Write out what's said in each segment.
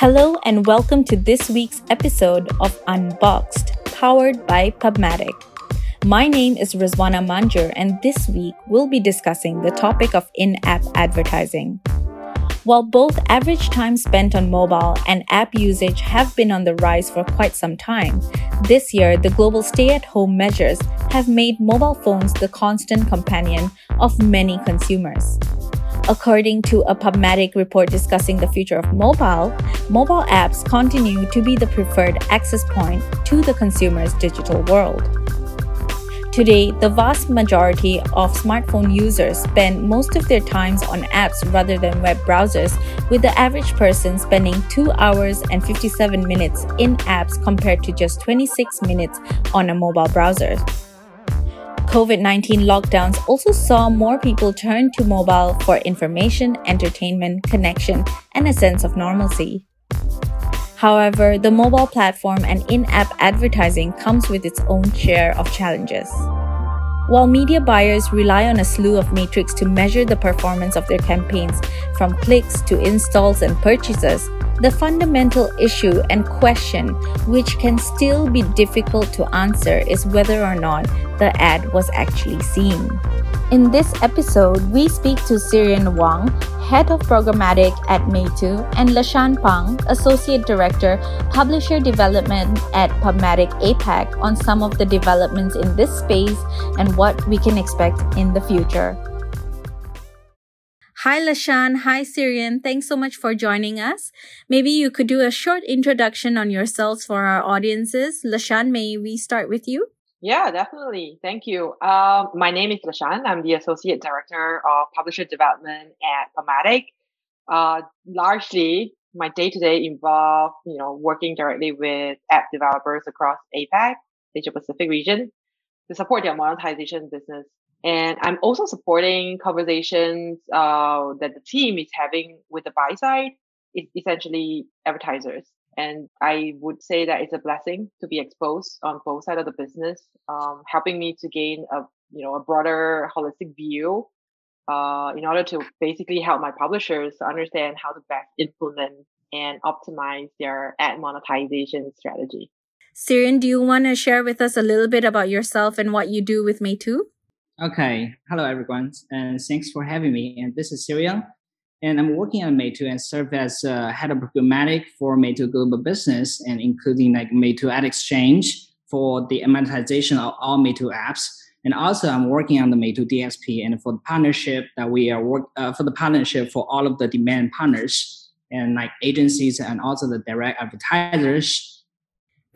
Hello, and welcome to this week's episode of Unboxed, powered by Pubmatic. My name is Rizwana Manjur, and this week we'll be discussing the topic of in app advertising. While both average time spent on mobile and app usage have been on the rise for quite some time, this year the global stay at home measures have made mobile phones the constant companion of many consumers. According to a Pubmatic report discussing the future of mobile, mobile apps continue to be the preferred access point to the consumer's digital world. Today, the vast majority of smartphone users spend most of their times on apps rather than web browsers, with the average person spending 2 hours and 57 minutes in apps compared to just 26 minutes on a mobile browser. COVID 19 lockdowns also saw more people turn to mobile for information, entertainment, connection, and a sense of normalcy. However, the mobile platform and in app advertising comes with its own share of challenges. While media buyers rely on a slew of metrics to measure the performance of their campaigns, from clicks to installs and purchases, the fundamental issue and question, which can still be difficult to answer, is whether or not the ad was actually seen. In this episode, we speak to Sirian Wang, Head of Programmatic at Meitu, and Lashan Pang, Associate Director, Publisher Development at Pubmatic APAC, on some of the developments in this space and what we can expect in the future. Hi, Lashan. Hi, Sirian. Thanks so much for joining us. Maybe you could do a short introduction on yourselves for our audiences. Lashan, may we start with you? Yeah, definitely. Thank you. Um, my name is Lashan. I'm the Associate Director of Publisher Development at Pubmatic. Uh, largely, my day to day involve, you know, working directly with app developers across APAC, Asia Pacific region, to support their monetization business. And I'm also supporting conversations uh, that the team is having with the buy side, essentially advertisers. And I would say that it's a blessing to be exposed on both sides of the business, um, helping me to gain a you know a broader holistic view uh, in order to basically help my publishers understand how to best implement and optimize their ad monetization strategy. Sirian, do you want to share with us a little bit about yourself and what you do with Meitu? Okay. Hello, everyone, and thanks for having me. And this is Sirian and I'm working at Meitu and serve as uh, head of programmatic for Meitu Global Business and including like Meitu Ad Exchange for the monetization of all Meitu apps. And also I'm working on the Meitu DSP and for the partnership that we are work uh, for the partnership for all of the demand partners and like agencies and also the direct advertisers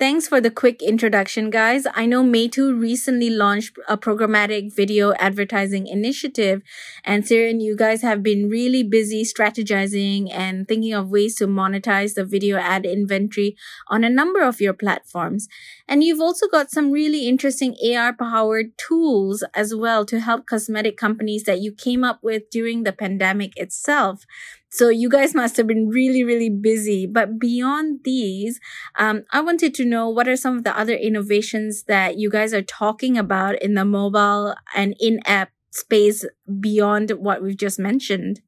Thanks for the quick introduction, guys. I know Meitu recently launched a programmatic video advertising initiative. And Sirian, you guys have been really busy strategizing and thinking of ways to monetize the video ad inventory on a number of your platforms. And you've also got some really interesting AR powered tools as well to help cosmetic companies that you came up with during the pandemic itself. So you guys must have been really, really busy. But beyond these, um, I wanted to know what are some of the other innovations that you guys are talking about in the mobile and in-app space beyond what we've just mentioned?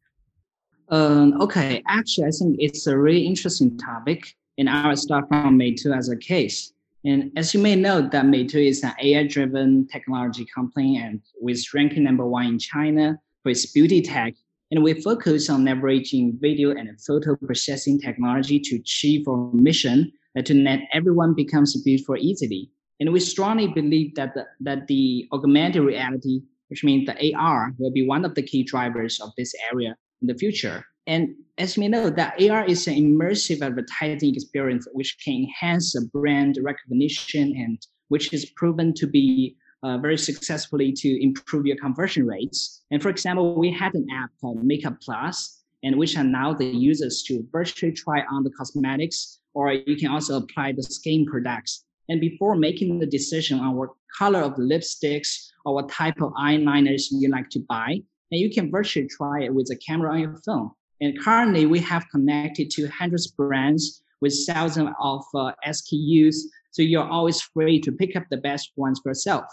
Um, okay, actually, I think it's a really interesting topic, and I will start from Meitu as a case. And as you may know, that Meitu is an AI-driven technology company, and with ranking number one in China for its beauty tech and we focus on leveraging video and photo processing technology to achieve our mission that to let everyone becomes beautiful easily. And we strongly believe that the, that the augmented reality, which means the AR, will be one of the key drivers of this area in the future. And as we know, that AR is an immersive advertising experience which can enhance brand recognition and which is proven to be uh, very successfully to improve your conversion rates. And for example, we had an app called Makeup Plus, and which allow the users to virtually try on the cosmetics, or you can also apply the skin products. And before making the decision on what color of lipsticks or what type of eyeliners you like to buy, and you can virtually try it with a camera on your phone. And currently, we have connected to hundreds of brands with thousands of uh, SKUs, so you're always free to pick up the best ones for yourself.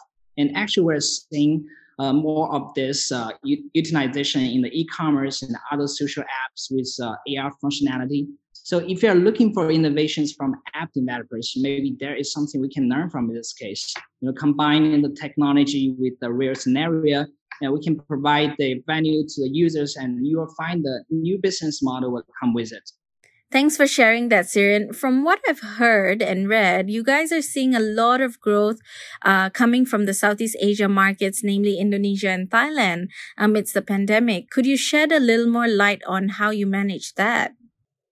And actually, we're seeing uh, more of this uh, utilization in the e-commerce and other social apps with uh, AR functionality. So if you're looking for innovations from app developers, maybe there is something we can learn from this case. You know, combining the technology with the real scenario, and we can provide the value to the users, and you will find the new business model will come with it. Thanks for sharing that, Sirian. From what I've heard and read, you guys are seeing a lot of growth uh, coming from the Southeast Asia markets, namely Indonesia and Thailand, amidst the pandemic. Could you shed a little more light on how you managed that?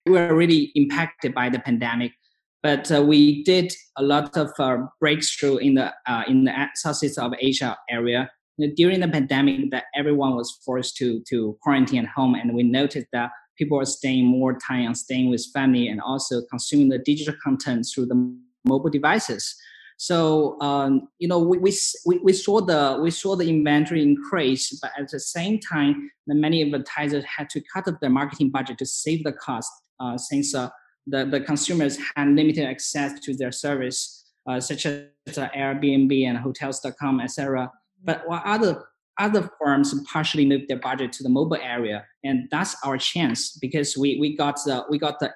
We were really impacted by the pandemic, but uh, we did a lot of uh, breakthrough in the uh, in the Southeast of Asia area. During the pandemic, that everyone was forced to to quarantine at home, and we noticed that people are staying more time and staying with family and also consuming the digital content through the mobile devices. So um, you know we, we, we saw the we saw the inventory increase, but at the same time, the many advertisers had to cut up their marketing budget to save the cost uh, since uh, the the consumers had limited access to their service, uh, such as uh, Airbnb and Hotels.com, etc. But while other other firms partially moved their budget to the mobile area, and that's our chance because we we got the we got the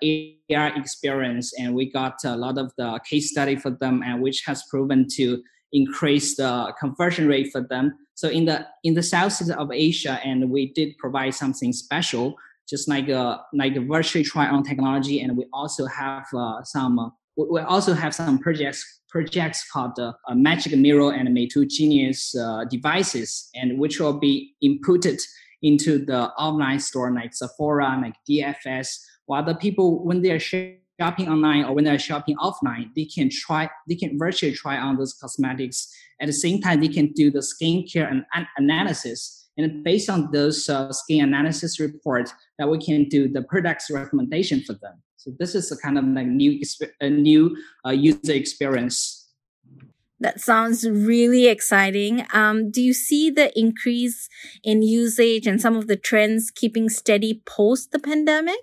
AR experience and we got a lot of the case study for them, and which has proven to increase the conversion rate for them. So in the in the Southeast of Asia, and we did provide something special, just like a like a virtual try-on technology, and we also have uh, some. Uh, we also have some projects projects called uh, Magic Mirror and Meitu Genius uh, devices, and which will be inputted into the online store like Sephora, like DFS, while the people when they are shopping online or when they're shopping offline, they can try, they can virtually try on those cosmetics. At the same time, they can do the skincare and an- analysis. And based on those uh, skin analysis reports, that we can do the products recommendation for them. So this is a kind of like new a new uh, user experience. That sounds really exciting. Um, do you see the increase in usage and some of the trends keeping steady post the pandemic?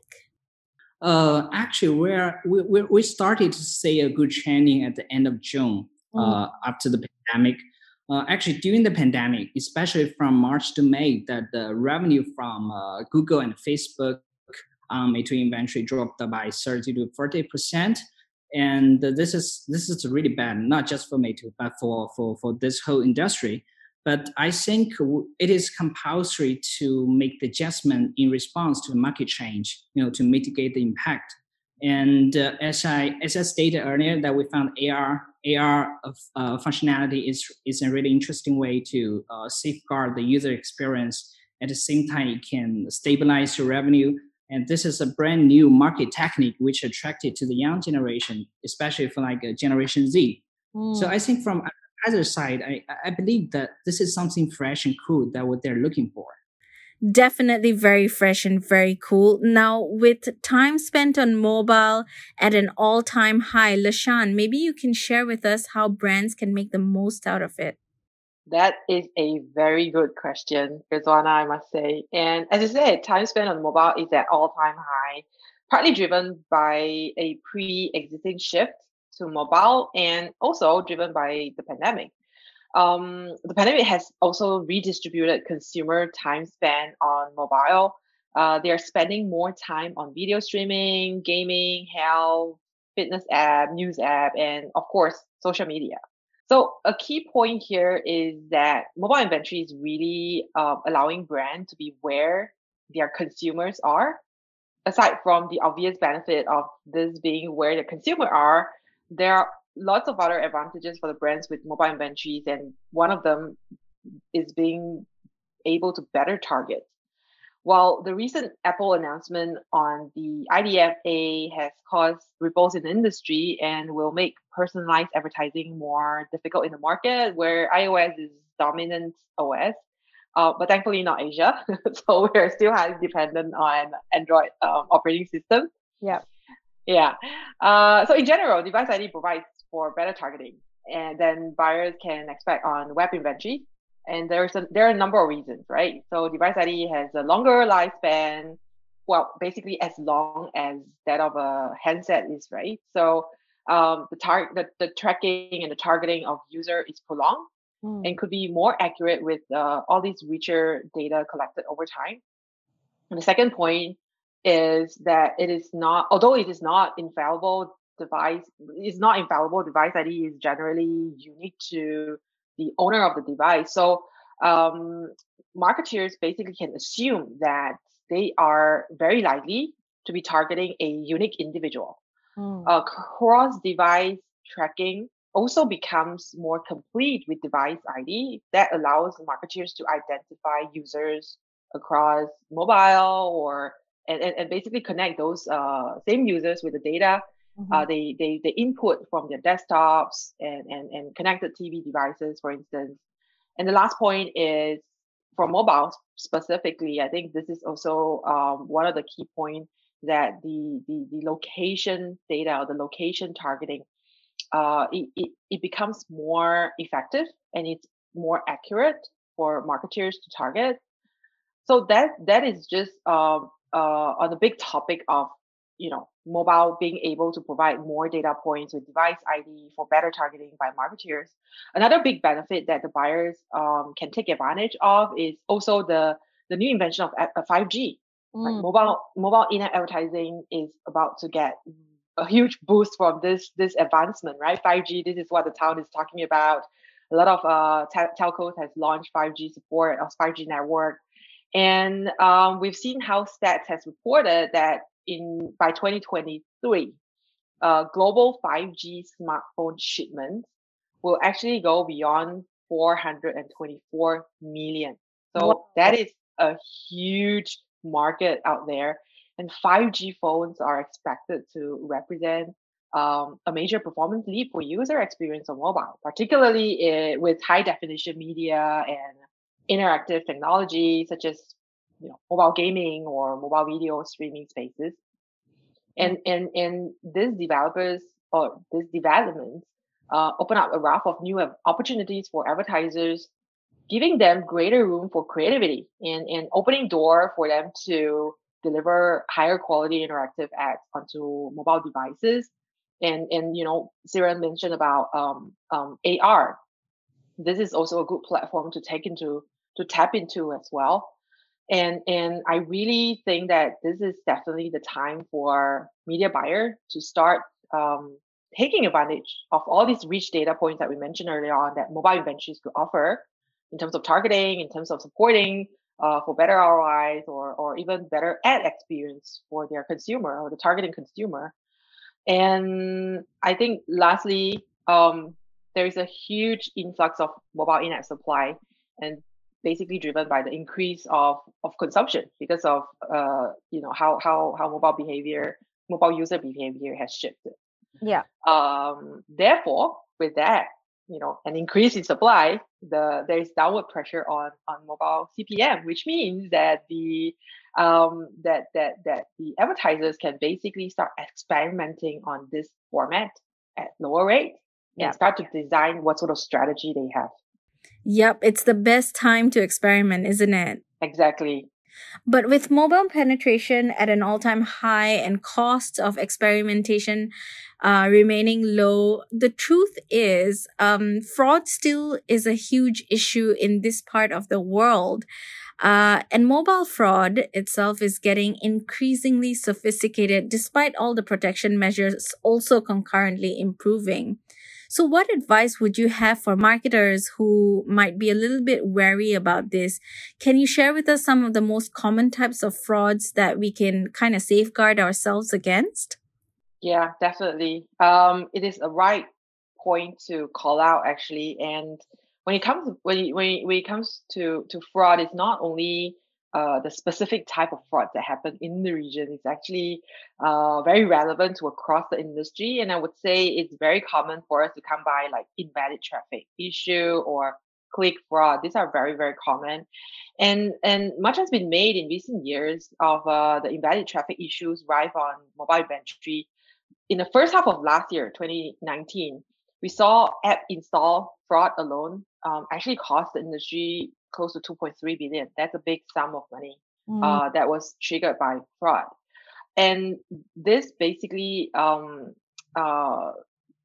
Uh, actually, we're, we we started to see a good trending at the end of June mm. uh, after the pandemic. Uh, actually, during the pandemic, especially from March to May, that the revenue from uh, Google and Facebook um, Meitu inventory dropped by 30 to 40 percent. And this is this is really bad, not just for Meitu, but for, for, for this whole industry. But I think it is compulsory to make the adjustment in response to market change, you know, to mitigate the impact. And uh, as I as I stated earlier, that we found AR AR uh, functionality is is a really interesting way to uh, safeguard the user experience. At the same time, it can stabilize your revenue and this is a brand new market technique which attracted to the young generation, especially for like a Generation Z. Mm. So I think from other side, I, I believe that this is something fresh and cool that what they're looking for. Definitely very fresh and very cool. Now, with time spent on mobile at an all time high, Lashan, maybe you can share with us how brands can make the most out of it. That is a very good question, Rizwana, I must say. And as I said, time spent on mobile is at all time high, partly driven by a pre existing shift to mobile and also driven by the pandemic. Um, the pandemic has also redistributed consumer time spent on mobile. Uh, they are spending more time on video streaming, gaming, health, fitness app, news app, and of course, social media. So a key point here is that mobile inventory is really uh, allowing brand to be where their consumers are. Aside from the obvious benefit of this being where the consumer are, there are lots of other advantages for the brands with mobile inventories, and one of them is being able to better target while the recent Apple announcement on the IDFA has caused ripples in the industry and will make personalized advertising more difficult in the market where iOS is dominant OS, uh, but thankfully not Asia. so we're still highly dependent on Android um, operating system. Yeah. Yeah. Uh, so in general, device ID provides for better targeting and then buyers can expect on web inventory and there's a, there are a number of reasons, right? So device ID has a longer lifespan, well, basically as long as that of a handset is, right? So um, the, tar- the, the tracking and the targeting of user is prolonged mm. and could be more accurate with uh, all these richer data collected over time. And the second point is that it is not, although it is not infallible device, is not infallible. Device ID is generally unique to the owner of the device. So um, marketeers basically can assume that they are very likely to be targeting a unique individual. Mm. Uh, cross-device tracking also becomes more complete with device ID that allows marketeers to identify users across mobile or and, and, and basically connect those uh, same users with the data mm-hmm. uh, they, they they input from their desktops and, and and connected TV devices, for instance. And the last point is for mobile specifically. I think this is also um, one of the key points that the, the the location data or the location targeting uh, it, it, it becomes more effective and it's more accurate for marketers to target. So that that is just uh, uh, on the big topic of you know mobile being able to provide more data points with device id for better targeting by marketers another big benefit that the buyers um, can take advantage of is also the the new invention of 5g mm. right? mobile mobile in-app advertising is about to get a huge boost from this this advancement right 5g this is what the town is talking about a lot of uh, telcos has launched 5g support or 5g network and um, we've seen how stats has reported that in by 2023, uh, global 5G smartphone shipments will actually go beyond 424 million. So wow. that is a huge market out there. And 5G phones are expected to represent um, a major performance leap for user experience on mobile, particularly uh, with high definition media and interactive technology such as you know mobile gaming or mobile video streaming spaces. And and and these developers or these developments uh, open up a raft of new opportunities for advertisers giving them greater room for creativity and, and opening door for them to deliver higher quality interactive ads onto mobile devices. And and you know Sarah mentioned about um, um, AR this is also a good platform to take into to tap into as well and and i really think that this is definitely the time for media buyer to start um, taking advantage of all these rich data points that we mentioned earlier on that mobile inventories could offer in terms of targeting in terms of supporting uh, for better ROIs or, or even better ad experience for their consumer or the targeting consumer. And I think lastly, um, there is a huge influx of mobile in-app supply. And basically driven by the increase of, of consumption because of uh, you know how how how mobile behavior mobile user behavior has shifted. Yeah. Um, therefore with that you know an increase in supply the there is downward pressure on on mobile cpm which means that the um, that that that the advertisers can basically start experimenting on this format at lower rate and yeah. start to design what sort of strategy they have Yep, it's the best time to experiment, isn't it? Exactly. But with mobile penetration at an all time high and costs of experimentation uh, remaining low, the truth is um, fraud still is a huge issue in this part of the world. Uh, and mobile fraud itself is getting increasingly sophisticated despite all the protection measures also concurrently improving. So, what advice would you have for marketers who might be a little bit wary about this? Can you share with us some of the most common types of frauds that we can kind of safeguard ourselves against? Yeah, definitely. Um, it is a right point to call out actually, and when it comes when it, when it, when it comes to to fraud, it's not only uh, the specific type of fraud that happen in the region is actually uh, very relevant to across the industry. And I would say it's very common for us to come by like invalid traffic issue or click fraud. These are very, very common. And, and much has been made in recent years of uh, the invalid traffic issues rife on mobile inventory. In the first half of last year, 2019, we saw app install fraud alone um, actually cost the industry close to 2.3 billion. That's a big sum of money mm. uh, that was triggered by fraud. And this basically, um, uh,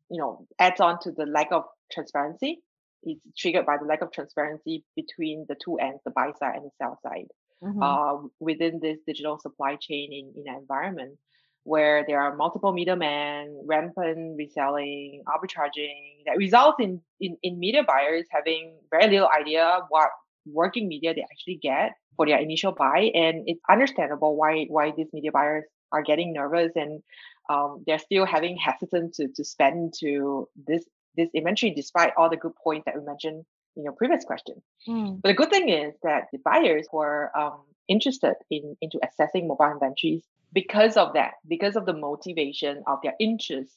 you know, adds on to the lack of transparency. It's triggered by the lack of transparency between the two ends, the buy side and the sell side. mm-hmm. uh, within this digital supply chain in, in an environment where there are multiple middlemen, rampant reselling, arbitraging that results in, in, in media buyers having very little idea what working media they actually get for their initial buy. And it's understandable why why these media buyers are getting nervous and um, they're still having hesitant to, to spend to this this inventory despite all the good points that we mentioned in your previous question. Mm. But the good thing is that the buyers who are um, interested in into assessing mobile inventories because of that, because of the motivation of their interest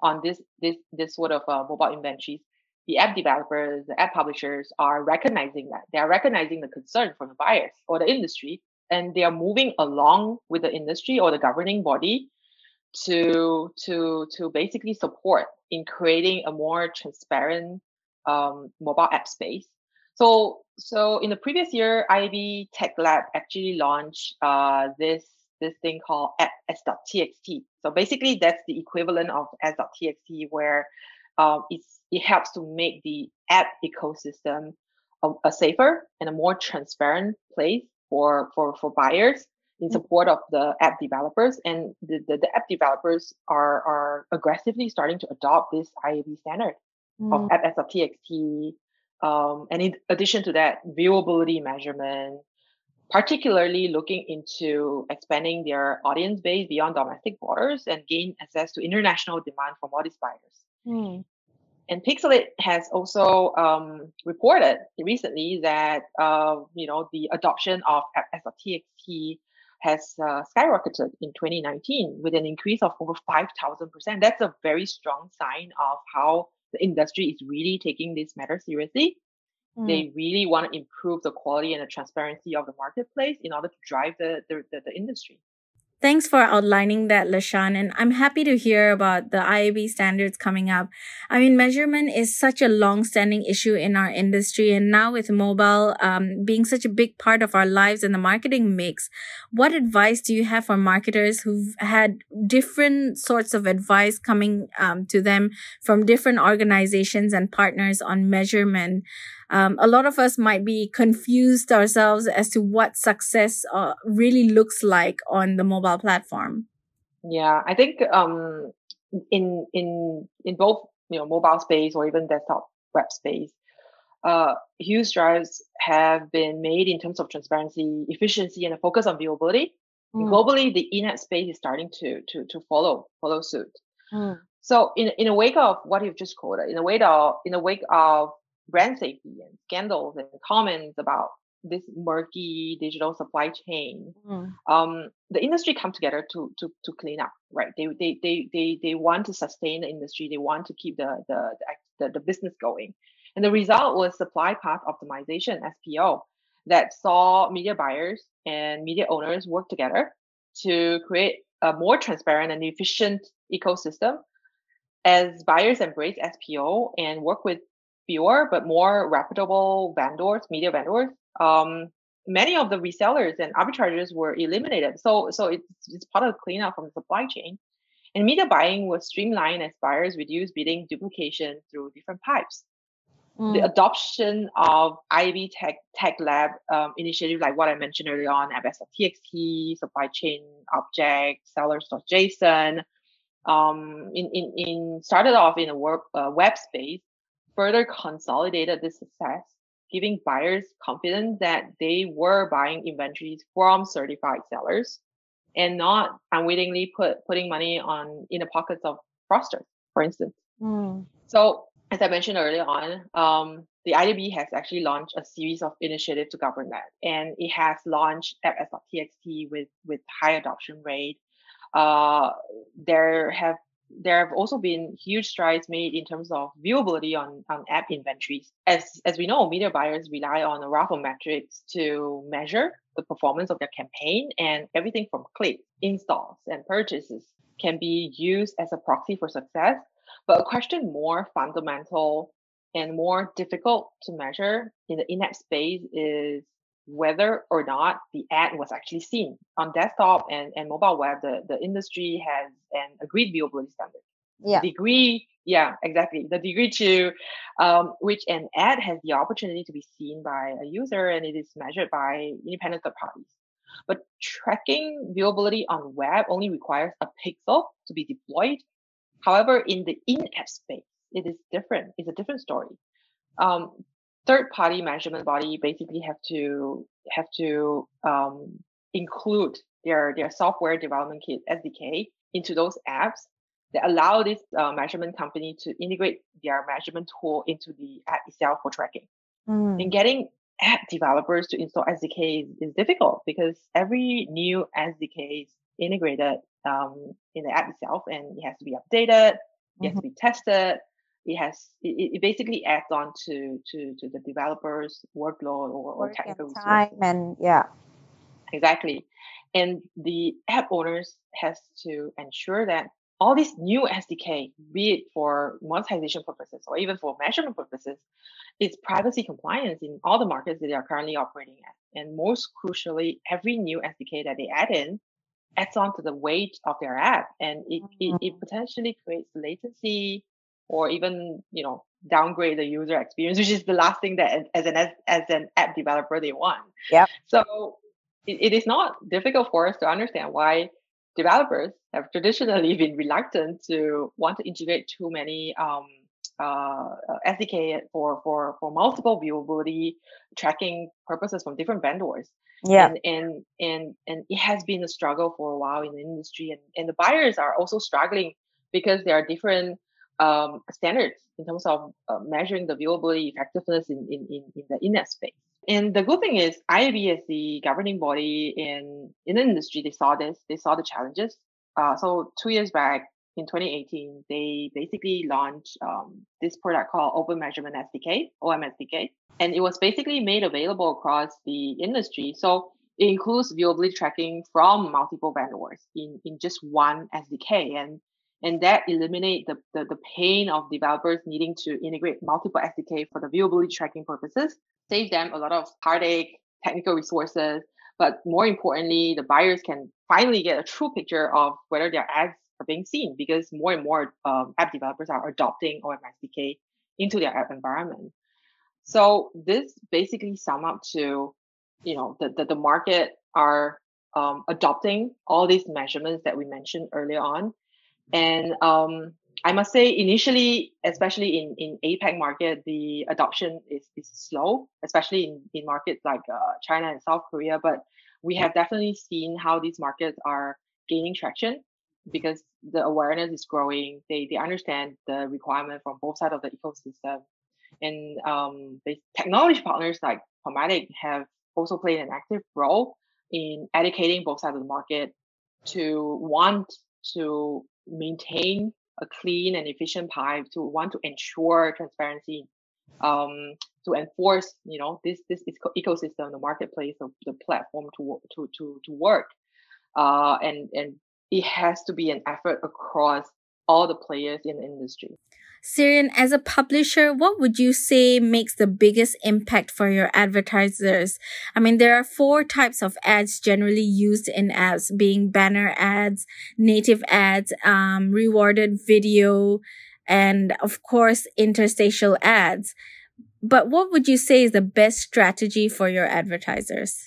on this this this sort of uh, mobile inventories, the app developers, the app publishers are recognizing that they are recognizing the concern from the buyers or the industry, and they are moving along with the industry or the governing body to to to basically support in creating a more transparent um, mobile app space. So so in the previous year, IAB Tech Lab actually launched uh, this this thing called app ads.txt. So basically, that's the equivalent of ads.txt, where um, it's, it helps to make the app ecosystem a, a, safer and a more transparent place for, for, for buyers in mm. support of the app developers. And the, the, the app developers are, are aggressively starting to adopt this IAB standard mm. of app ads.txt. Um, and in addition to that, viewability measurement, particularly looking into expanding their audience base beyond domestic borders and gain access to international demand from all these buyers. Mm. And Pixalate has also um, reported recently that uh, you know the adoption of SRTXT has uh, skyrocketed in 2019 with an increase of over 5,000%. That's a very strong sign of how the industry is really taking this matter seriously Mm. They really want to improve the quality and the transparency of the marketplace in order to drive the, the, the, the industry. Thanks for outlining that, Lashan. And I'm happy to hear about the IAB standards coming up. I mean, measurement is such a long-standing issue in our industry. And now with mobile um, being such a big part of our lives and the marketing mix, what advice do you have for marketers who've had different sorts of advice coming um, to them from different organizations and partners on measurement? Um, a lot of us might be confused ourselves as to what success uh, really looks like on the mobile platform. Yeah, I think um, in in in both you know mobile space or even desktop web space, uh, huge strides have been made in terms of transparency, efficiency, and a focus on viewability. Mm. Globally, the in-app space is starting to to to follow follow suit. Mm. So, in in a wake of what you've just quoted, in a wake of in a wake of brand safety and scandals and comments about this murky digital supply chain, mm. um, the industry come together to to to clean up, right? They they they they they want to sustain the industry. They want to keep the the the, the business going, and the result was supply path optimization (SPO) that saw media buyers and media owners work together to create a more transparent and efficient ecosystem. As buyers embrace SPO and work with fewer but more reputable vendors, media vendors, um, many of the resellers and arbitragers were eliminated. So, so it's, it's part of the cleanup from the supply chain. And media buying was streamlined as buyers reduced bidding duplication through different pipes. Mm. The adoption of IAB Tech, Tech Lab um, initiative, like what I mentioned earlier on, FS.txt, supply chain object, sellers.json, um, in, in, in started off in a work, uh, web space further consolidated this success, giving buyers confidence that they were buying inventories from certified sellers and not unwittingly put putting money on in the pockets of fraudsters, for instance. Mm. So as I mentioned earlier on, um, the IAB has actually launched a series of initiatives to govern that, and it has launched FS.txt with with high adoption rate. Uh, there have there have also been huge strides made in terms of viewability on, on app inventories. As, as we know, media buyers rely on a raft of metrics to measure the performance of their campaign, and everything from clicks, installs, and purchases can be used as a proxy for success. But a question more fundamental and more difficult to measure in the in app space is whether or not the ad was actually seen on desktop and, and mobile web, the, the industry has agreed viewability standard. Yeah. Degree yeah, exactly. The degree to um, which an ad has the opportunity to be seen by a user and it is measured by independent third parties. But tracking viewability on web only requires a pixel to be deployed. However, in the in-app space, it is different. It's a different story. Um, third-party measurement body basically have to have to um, include their their software development kit SDK into those apps that allow this uh, measurement company to integrate their measurement tool into the app itself for tracking. Mm. And getting app developers to install SDK is, difficult because every new SDK is integrated um, in the app itself and it has to be updated, it mm-hmm. has to be tested. It has it, it, basically adds on to to to the developers workload or, or technical time resources. and yeah exactly and the app owners has to ensure that all these new SDK, be it for monetization purposes or even for measurement purposes, is privacy compliance in all the markets that they are currently operating at. And most crucially, every new SDK that they add in adds on to the weight of their app, and it, mm-hmm. it, it potentially creates latency or even you know downgrade the user experience, which is the last thing that as an as, as an app developer they want. Yeah. So it, it is not difficult for us to understand why developers have traditionally been reluctant to want to integrate too many um, uh, SDK for, for, for multiple viewability tracking purposes from different vendors. Yeah. And, and, and, and it has been a struggle for a while in the industry. And, and the buyers are also struggling because there are different um, standards in terms of uh, measuring the viewability effectiveness in, in, in, in the in space. And the good thing is, IAB is the governing body in in the industry, they saw this, they saw the challenges. Uh, so two years back in 2018, they basically launched um, this product called Open Measurement SDK, OMSDK, and it was basically made available across the industry. So it includes viewability tracking from multiple vendors in, in just one SDK. And and that eliminate the, the, the pain of developers needing to integrate multiple SDK for the viewability tracking purposes save them a lot of heartache, technical resources, but more importantly, the buyers can finally get a true picture of whether their ads are being seen because more and more um, app developers are adopting OM SDK into their app environment. So this basically sum up to, you know, the, the, the market are um, adopting all these measurements that we mentioned earlier on. And um, I must say, initially, especially in, in APAC market, the adoption is, is slow, especially in, in markets like uh, China and South Korea. But we have definitely seen how these markets are gaining traction because the awareness is growing. They, they understand the requirement from both sides of the ecosystem. And um, the technology partners like PubMatic have also played an active role in educating both sides of the market to want to maintain a clean and efficient pipe to want to ensure transparency um, to enforce you know this this ecosystem the marketplace of the platform to to to to work. Uh, and and it has to be an effort across all the players in the industry Sirian, as a publisher, what would you say makes the biggest impact for your advertisers? I mean, there are four types of ads generally used in apps, being banner ads, native ads, um, rewarded video, and of course, interstitial ads. But what would you say is the best strategy for your advertisers?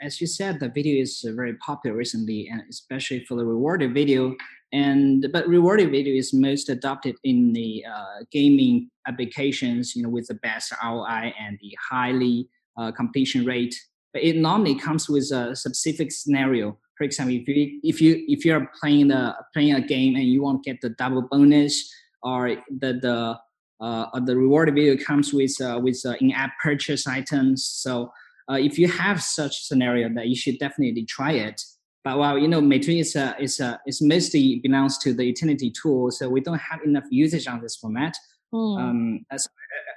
As you said, the video is very popular recently, and especially for the rewarded video, and but rewarded video is most adopted in the uh, gaming applications you know with the best roi and the highly uh, completion rate. But it normally comes with a specific scenario. For example if you if you if you're playing the playing a game and you want to get the double bonus or the the uh, the reward video comes with uh, with uh, in-app purchase items. So uh, if you have such scenario that you should definitely try it but while you know, Meituan is a, is a, is mostly belongs to the utility tool, so we don't have enough usage on this format. Mm. Um, as,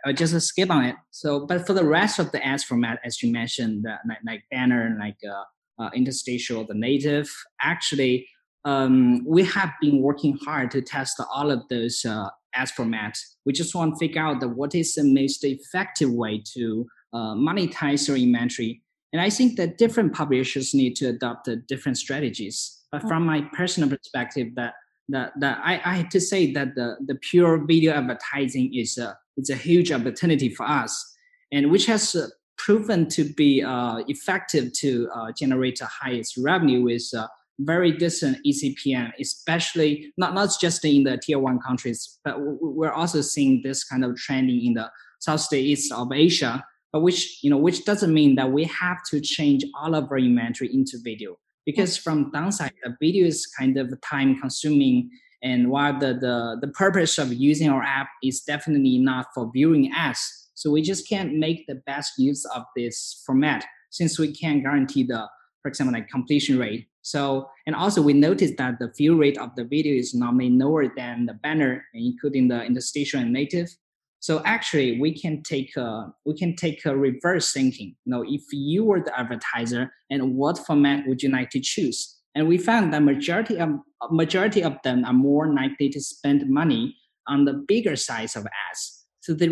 I just skip on it. So, but for the rest of the ads format, as you mentioned, uh, like, like banner, like uh, uh, interstitial, the native, actually, um, we have been working hard to test all of those uh, ads formats. We just want to figure out the, what is the most effective way to uh, monetize your inventory and I think that different publishers need to adopt different strategies. But from my personal perspective, that that that I, I have to say that the, the pure video advertising is a it's a huge opportunity for us, and which has uh, proven to be uh, effective to uh, generate the highest revenue with uh, very decent eCPM, especially not not just in the tier one countries, but we're also seeing this kind of trending in the southeast of Asia. But which you know, which doesn't mean that we have to change all of our inventory into video. Because from downside the video is kind of time consuming and while the, the the purpose of using our app is definitely not for viewing ads so we just can't make the best use of this format since we can't guarantee the for example like completion rate. So and also we noticed that the view rate of the video is normally lower than the banner including the interstitial and native so actually, we can take a we can take a reverse thinking. You know, if you were the advertiser, and what format would you like to choose? And we found that majority of majority of them are more likely to spend money on the bigger size of ads. So they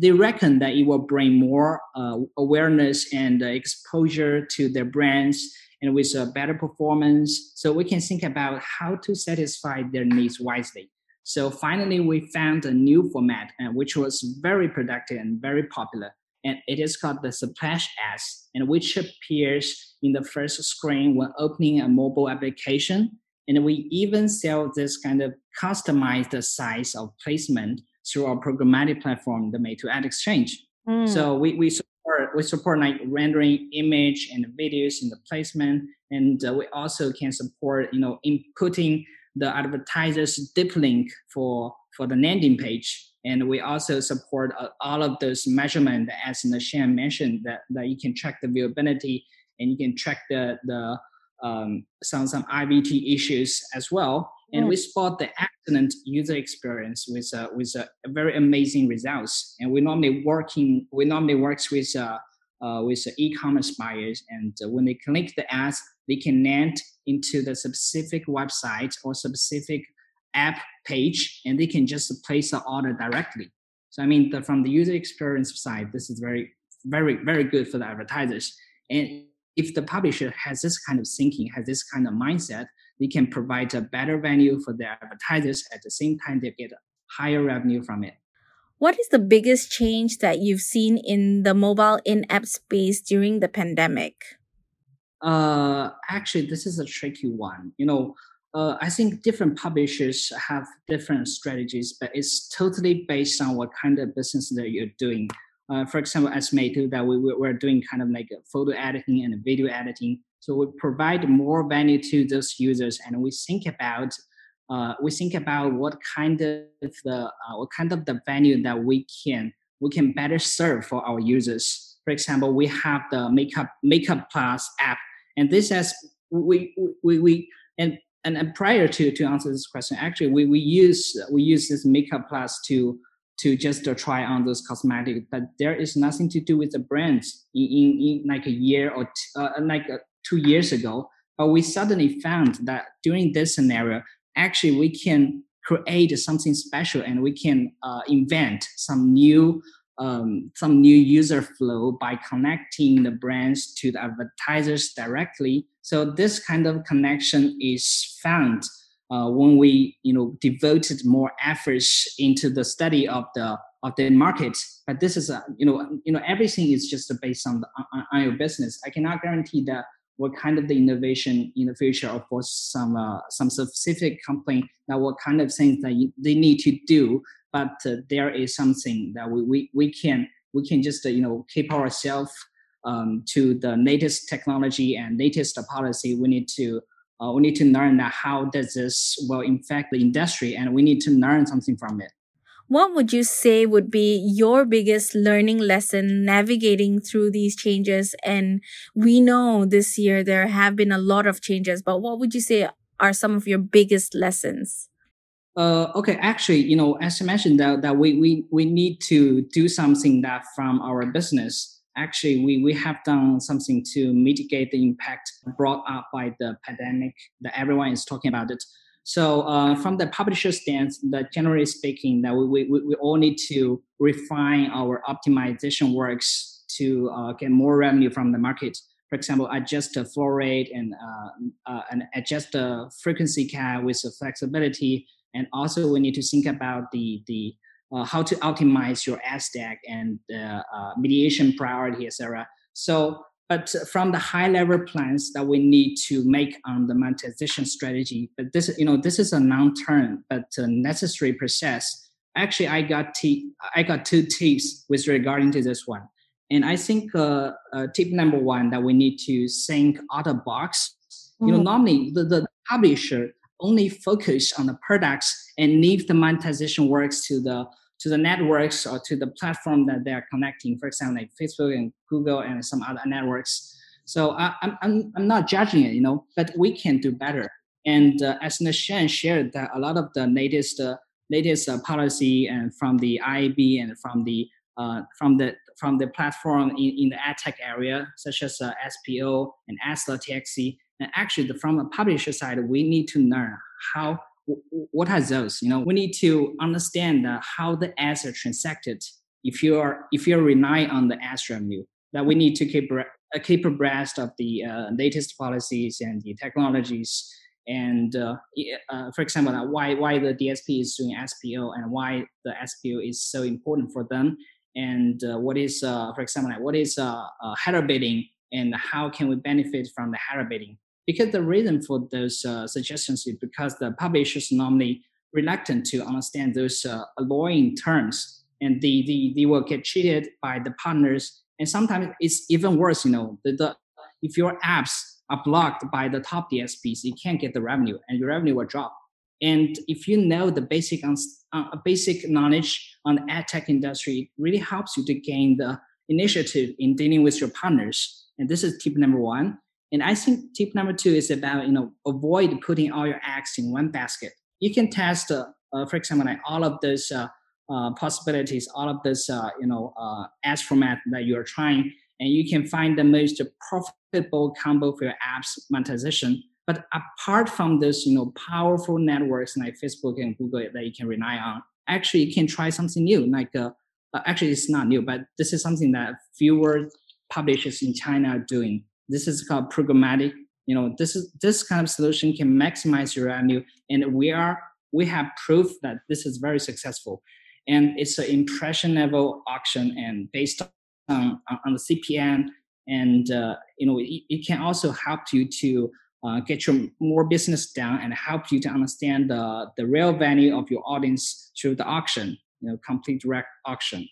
they reckon that it will bring more uh, awareness and uh, exposure to their brands and with a better performance. So we can think about how to satisfy their needs wisely. So finally, we found a new format, uh, which was very productive and very popular. And it is called the Splash ads, and which appears in the first screen when opening a mobile application. And we even sell this kind of customized size of placement through our programmatic platform, the Meitu Ad Exchange. Mm. So we, we support we support like rendering image and videos in the placement, and uh, we also can support you know inputting the advertiser's deep link for for the landing page and we also support uh, all of those measurement as Lashan mentioned that, that you can track the viewability and you can track the the um, some some IVT issues as well. And we spot the excellent user experience with uh, with uh, very amazing results. And we normally working we normally works with uh, uh, with e-commerce buyers, and uh, when they click the ads, they can land into the specific website or specific app page and they can just place the order directly. So I mean, the, from the user experience side, this is very, very, very good for the advertisers. And if the publisher has this kind of thinking, has this kind of mindset, they can provide a better value for their advertisers. At the same time, they get higher revenue from it. What is the biggest change that you've seen in the mobile in-app space during the pandemic? Uh, actually, this is a tricky one. You know, uh, I think different publishers have different strategies, but it's totally based on what kind of business that you're doing. Uh, for example, as Meitu, that we, we're doing kind of like photo editing and video editing. So we provide more value to those users, and we think about uh, we think about what kind of the uh, what kind of the value that we can we can better serve for our users. For example, we have the Makeup Makeup Plus app and this has we we we and and, and prior to to answer this question, actually we we use we use this makeup plus to to just try on those cosmetics, but there is nothing to do with the brands in, in, in like a year or t- uh, like uh, two years ago. But we suddenly found that during this scenario, actually we can create something special and we can uh, invent some new um, some new user flow by connecting the brands to the advertisers directly. So this kind of connection is found uh, when we, you know, devoted more efforts into the study of the of the market. But this is, a, you know, you know, everything is just based on the on, on your business. I cannot guarantee that what kind of the innovation in the future or for some uh, some specific company that what kind of things that you, they need to do but uh, there is something that we, we, we can we can just uh, you know keep ourselves um, to the latest technology and latest policy. We need to uh, we need to learn that how does this will infect the industry and we need to learn something from it. What would you say would be your biggest learning lesson navigating through these changes? And we know this year there have been a lot of changes but what would you say are some of your biggest lessons uh, okay, actually, you know, as I mentioned that, that we, we, we need to do something that from our business, actually we, we have done something to mitigate the impact brought up by the pandemic that everyone is talking about it. So uh, from the publisher stance, that generally speaking, that we, we, we all need to refine our optimization works to uh, get more revenue from the market. for example, adjust the flow rate and, uh, uh, and adjust the frequency cap with the flexibility. And also we need to think about the, the uh, how to optimize your ad stack and uh, mediation priority, etc. So, but from the high level plans that we need to make on the monetization strategy, but this, you know, this is a non-term but necessary process. Actually, I got t- I got two tips with regarding to this one. And I think uh, uh, tip number one that we need to think out of box. Mm-hmm. You know, mm-hmm. normally the, the publisher only focus on the products and leave the monetization works to the to the networks or to the platform that they are connecting. For example, like Facebook and Google and some other networks. So I, am I'm I'm not judging it, you know, but we can do better. And uh, as Nishan shared, that a lot of the latest uh, latest uh, policy and from the IAB and from the uh, from the from the platform in, in the ad tech area, such as uh, SPO and ads.txt. And actually, from a publisher side, we need to learn how what are those. You know, we need to understand how the ads are transacted. If you are if you're relying on the ads revenue, that we need to keep uh, keep abreast of the uh, latest policies and the technologies. And uh, uh, for example, why why the DSP is doing SPO and why the SPO is so important for them and uh, what is, uh, for example, what is header bidding and how can we benefit from the header bidding? Because the reason for those uh, suggestions is because the publishers normally reluctant to understand those uh, alluring terms and they, they, they will get cheated by the partners. And sometimes it's even worse, you know, the, the, if your apps are blocked by the top DSPs, you can't get the revenue and your revenue will drop. And if you know the basic uh, basic knowledge on the ad tech industry, it really helps you to gain the initiative in dealing with your partners. And this is tip number one. And I think tip number two is about you know avoid putting all your eggs in one basket. You can test, uh, uh, for example, like all of those uh, uh possibilities, all of this uh, you know ads format that you are trying, and you can find the most profitable combo for your apps monetization but apart from this, you know, powerful networks like Facebook and Google that you can rely on, actually you can try something new. Like uh, uh, actually, it's not new, but this is something that fewer publishers in China are doing. This is called programmatic. You know, this is this kind of solution can maximize your revenue, and we are we have proof that this is very successful. And it's an impression level auction, and based on on the CPM, and uh, you know, it, it can also help you to uh, get your more business down and help you to understand the, the real value of your audience through the auction, you know, complete direct auction.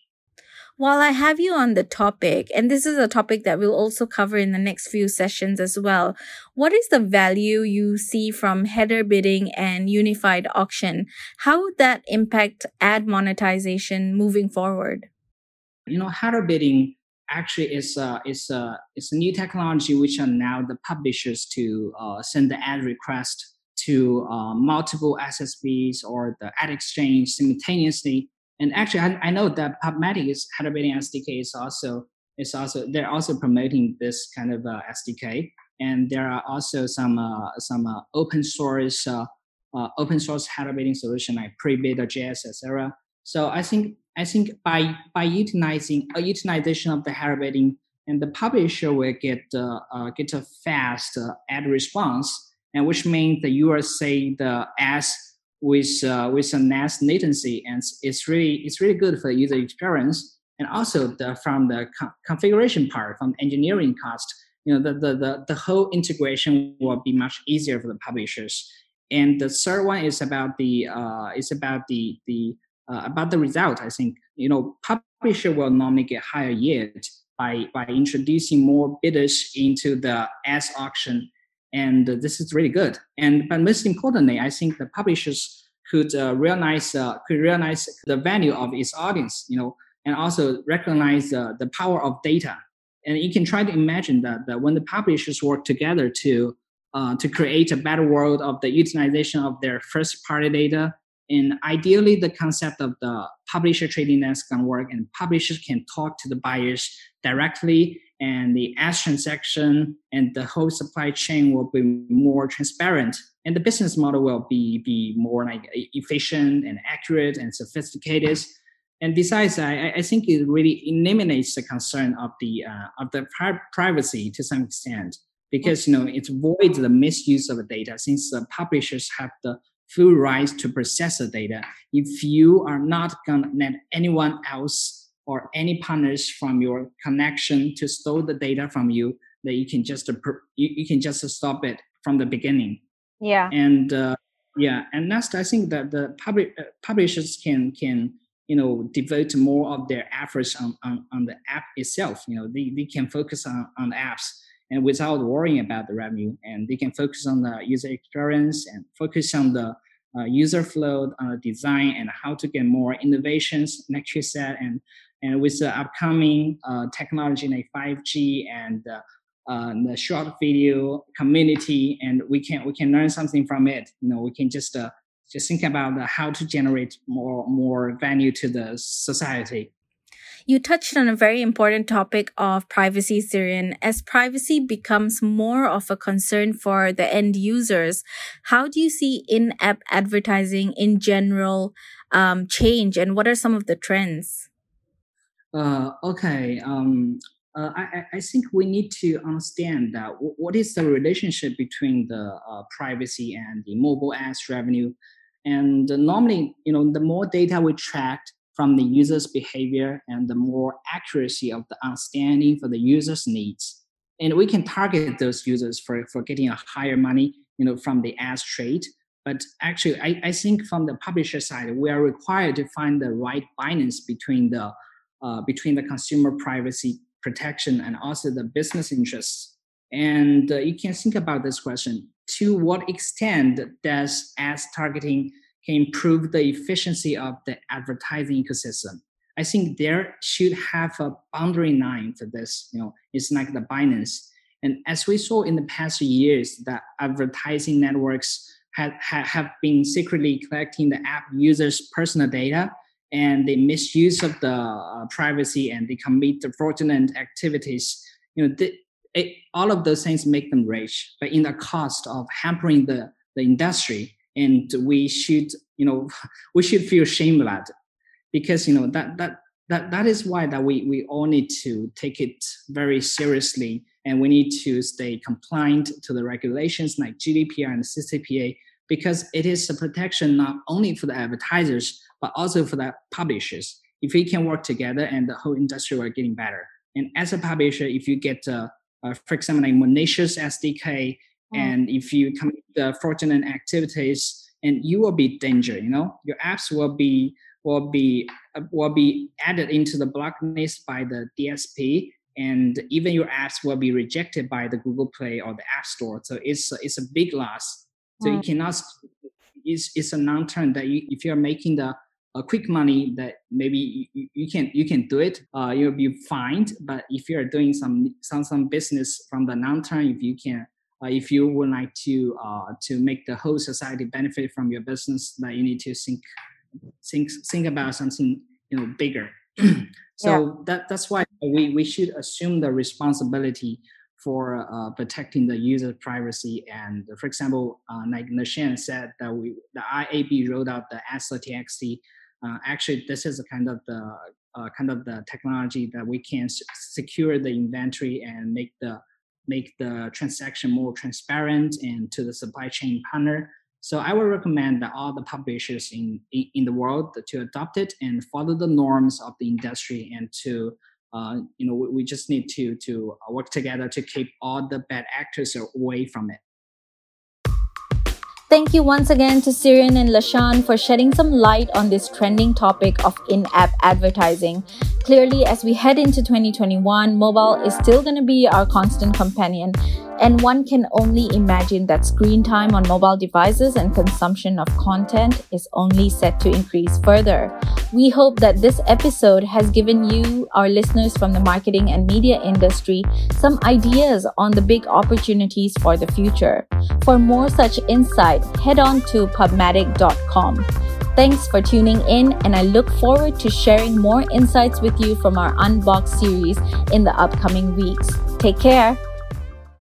While I have you on the topic, and this is a topic that we'll also cover in the next few sessions as well, what is the value you see from header bidding and unified auction? How would that impact ad monetization moving forward? You know, header bidding actually is a, is a, is a new technology which allow the publishers to uh, send the ad request to uh, multiple SSPs or the ad exchange simultaneously. And actually, I, I know that PubMatic's header bidding SDK is also is also they're also promoting this kind of uh, SDK. And there are also some uh, some uh, open source uh, open source bidding solution like Prebid.js, etc. So I think I think by by utilizing a utilization of the bidding, and the publisher will get uh, uh, get a fast uh, ad response, and which means that you are say the ads with uh, with a nice latency, and it's really it's really good for the user experience, and also the from the co- configuration part, from engineering cost, you know the, the the the whole integration will be much easier for the publishers. And the third one is about the uh, is about the the uh, about the result, I think. You know publisher will normally get higher yield by by introducing more bidders into the ads auction, and uh, this is really good. And but most importantly, I think the publishers could uh, realize uh, could realize the value of its audience, you know, and also recognize the power of data. And you can try to imagine that, that when the publishers work together to uh, to create a better world of the utilization of their first party data and ideally, the concept of the publisher trading desk can work, and publishers can talk to the buyers directly, and the ads transaction and the whole supply chain will be more transparent, and the business model will be be more like efficient and accurate and sophisticated. and besides, I, I think it really eliminates the concern of the uh, of the pri- privacy to some extent because you know it avoids the misuse of the data since the publishers have the full rights to process the data. If you are not gonna let anyone else or any partners from your connection to store the data from you, that you can just uh, you, can just stop it from the beginning. Yeah. And uh, yeah, and next, I think that the public uh, publishers can can you know devote more of their efforts on, on, on the app itself you know they, they can focus on, on the apps and without worrying about the revenue and they can focus on the user experience and focus on the uh, user flow on the design and how to get more innovations like you said and and with the upcoming uh, technology like 5g and uh, uh, the short video community and we can we can learn something from it you know we can just uh, just think about how to generate more more value to the society you touched on a very important topic of privacy, Sirian. As privacy becomes more of a concern for the end users, how do you see in-app advertising in general um, change, and what are some of the trends? Uh, okay, um, uh, I, I, think we need to understand w- what is the relationship between the uh, privacy and the mobile ads revenue. And normally, you know, the more data we track from the user's behavior and the more accuracy of the understanding for the user's needs. And we can target those users for, for getting a higher money, you know, from the ads trade. But actually, I, I think from the publisher side, we are required to find the right balance between the uh, between the consumer privacy protection and also the business interests. And uh, you can think about this question: To what extent does ads targeting can improve the efficiency of the advertising ecosystem. I think there should have a boundary line for this. You know, it's like the Binance. And as we saw in the past years, that advertising networks have, have been secretly collecting the app users' personal data and the misuse of the uh, privacy and they commit the fraudulent activities. You know, the, it, all of those things make them rich, but in the cost of hampering the, the industry and we should you know we should feel shame about it because you know that that that that is why that we we all need to take it very seriously and we need to stay compliant to the regulations like GDPR and CCPA because it is a protection not only for the advertisers but also for the publishers. If we can work together and the whole industry will getting better. And as a publisher, if you get, uh, uh, for example, like malicious SDK Mm. And if you commit the fraudulent activities, and you will be danger. You know, your apps will be will be uh, will be added into the blacklist by the DSP, and even your apps will be rejected by the Google Play or the App Store. So it's it's a big loss. So mm. you cannot. It's it's a non-turn that you, if you're making the a quick money that maybe you, you can you can do it uh, you'll be fined but if you're doing some some some business from the long term if you can uh, if you would like to uh, to make the whole society benefit from your business, that you need to think think think about something you know bigger. so yeah. that that's why we we should assume the responsibility for uh, protecting the user privacy. And for example, uh, like Nashan said that we the IAB rolled out the ads.txt. Uh, actually, this is a kind of the uh, kind of the technology that we can s- secure the inventory and make the make the transaction more transparent and to the supply chain partner. So I would recommend that all the publishers in, in, in the world to adopt it and follow the norms of the industry and to uh, you know we, we just need to to work together to keep all the bad actors away from it. Thank you once again to Sirian and Lashan for shedding some light on this trending topic of in app advertising. Clearly, as we head into 2021, mobile is still going to be our constant companion, and one can only imagine that screen time on mobile devices and consumption of content is only set to increase further. We hope that this episode has given you, our listeners from the marketing and media industry, some ideas on the big opportunities for the future. For more such insight, head on to pubmatic.com. Thanks for tuning in, and I look forward to sharing more insights with you from our Unbox series in the upcoming weeks. Take care.